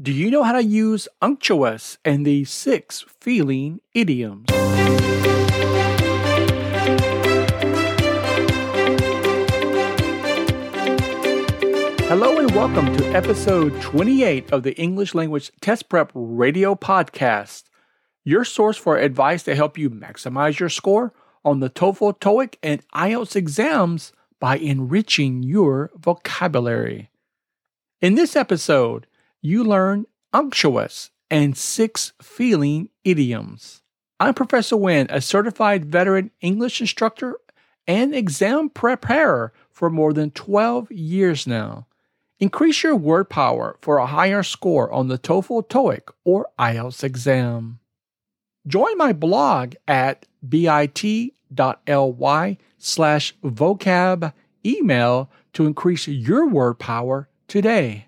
Do you know how to use unctuous and the six feeling idioms? Hello and welcome to episode 28 of the English Language Test Prep Radio Podcast, your source for advice to help you maximize your score on the TOEFL, TOEIC, and IELTS exams by enriching your vocabulary. In this episode, you learn unctuous and six feeling idioms. I'm Professor Winn, a certified veteran English instructor and exam preparer for more than 12 years now. Increase your word power for a higher score on the TOEFL, TOEIC, or IELTS exam. Join my blog at bit.ly slash vocab email to increase your word power today.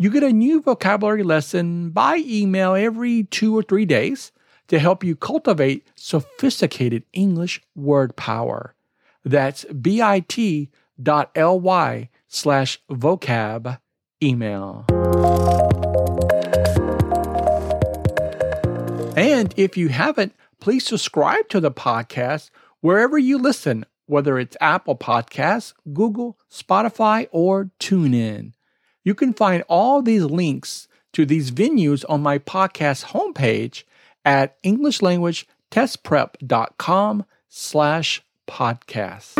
You get a new vocabulary lesson by email every two or three days to help you cultivate sophisticated English word power. That's bit.ly slash vocab email. And if you haven't, please subscribe to the podcast wherever you listen, whether it's Apple Podcasts, Google, Spotify, or TuneIn. You can find all these links to these venues on my podcast homepage at englishlanguagetestprep.com slash podcast.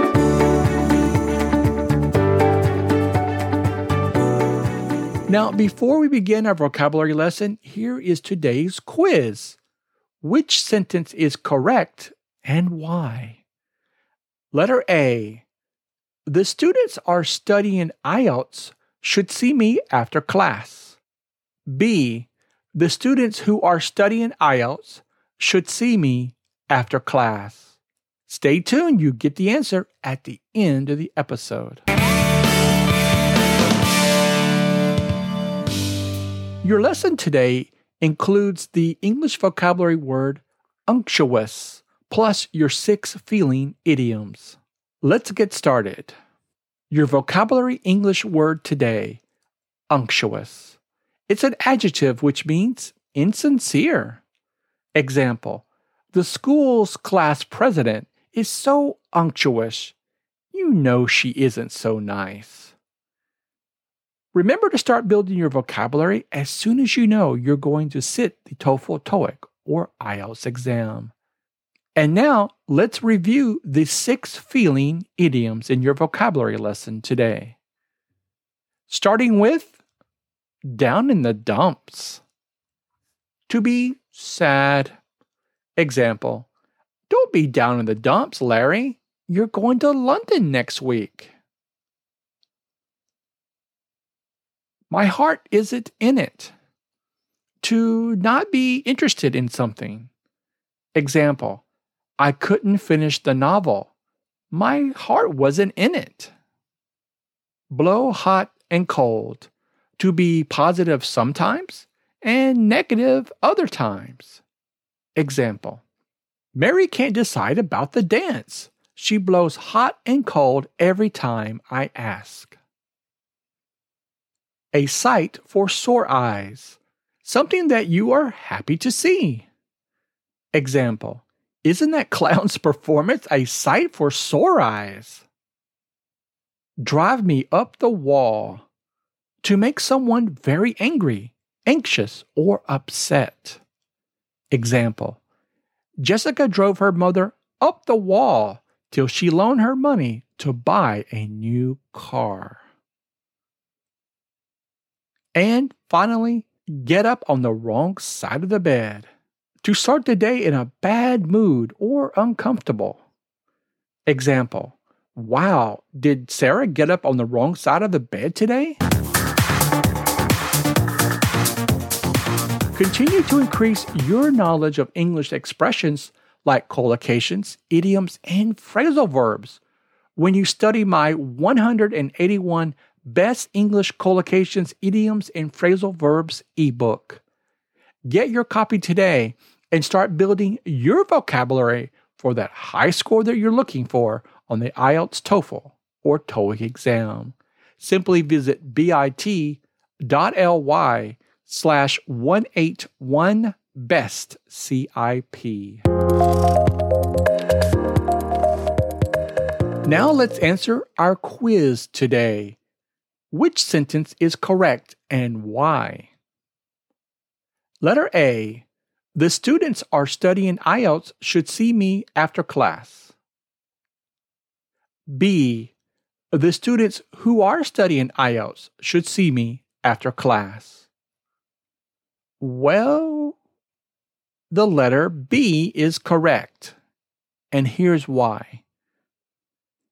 Now, before we begin our vocabulary lesson, here is today's quiz. Which sentence is correct and why? Letter A. The students are studying IELTS should see me after class. B. The students who are studying IELTS should see me after class. Stay tuned, you get the answer at the end of the episode. Your lesson today includes the English vocabulary word unctuous plus your six feeling idioms. Let's get started. Your vocabulary English word today unctuous. It's an adjective which means insincere. Example The school's class president is so unctuous. You know she isn't so nice. Remember to start building your vocabulary as soon as you know you're going to sit the TOEFL, TOEIC, or IELTS exam. And now let's review the six feeling idioms in your vocabulary lesson today. Starting with down in the dumps. To be sad. Example Don't be down in the dumps, Larry. You're going to London next week. My heart isn't in it. To not be interested in something. Example I couldn't finish the novel. My heart wasn't in it. Blow hot and cold. To be positive sometimes and negative other times. Example Mary can't decide about the dance. She blows hot and cold every time I ask. A sight for sore eyes. Something that you are happy to see. Example isn't that clown's performance a sight for sore eyes? Drive me up the wall to make someone very angry, anxious, or upset. Example Jessica drove her mother up the wall till she loaned her money to buy a new car. And finally, get up on the wrong side of the bed to start the day in a bad mood or uncomfortable. Example Wow, did Sarah get up on the wrong side of the bed today? Continue to increase your knowledge of English expressions like collocations, idioms, and phrasal verbs when you study my 181 Best English Collocations, Idioms, and Phrasal Verbs ebook. Get your copy today and start building your vocabulary for that high score that you're looking for on the IELTS TOEFL or TOEIC exam. Simply visit bit.ly slash 181 best CIP. Now let's answer our quiz today. Which sentence is correct and why? Letter A. The students are studying IELTS should see me after class. B. The students who are studying IELTS should see me after class. Well, the letter B is correct. And here's why.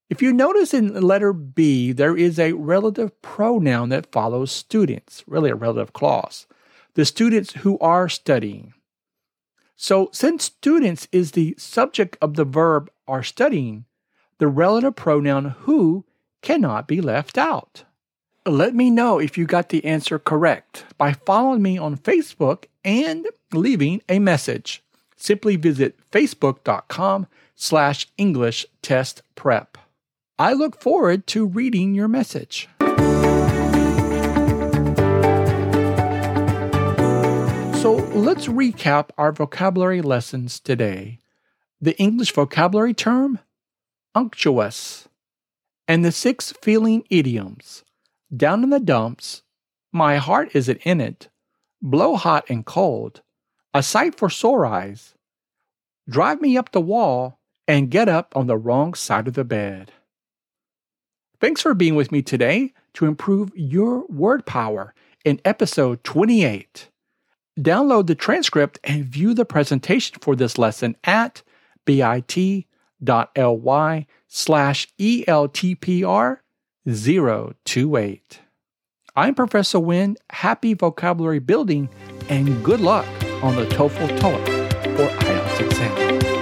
If you notice in letter B, there is a relative pronoun that follows students, really a relative clause. The students who are studying. So, since students is the subject of the verb are studying, the relative pronoun who cannot be left out. Let me know if you got the answer correct by following me on Facebook and leaving a message. Simply visit facebook.com slash English test prep. I look forward to reading your message. So let's recap our vocabulary lessons today. The English vocabulary term, unctuous, and the six feeling idioms down in the dumps, my heart isn't in it, blow hot and cold, a sight for sore eyes, drive me up the wall, and get up on the wrong side of the bed. Thanks for being with me today to improve your word power in episode 28. Download the transcript and view the presentation for this lesson at bit.ly slash ELTPR 028. I'm Professor Winn. Happy vocabulary building and good luck on the TOEFL TOEIC or IELTS exam.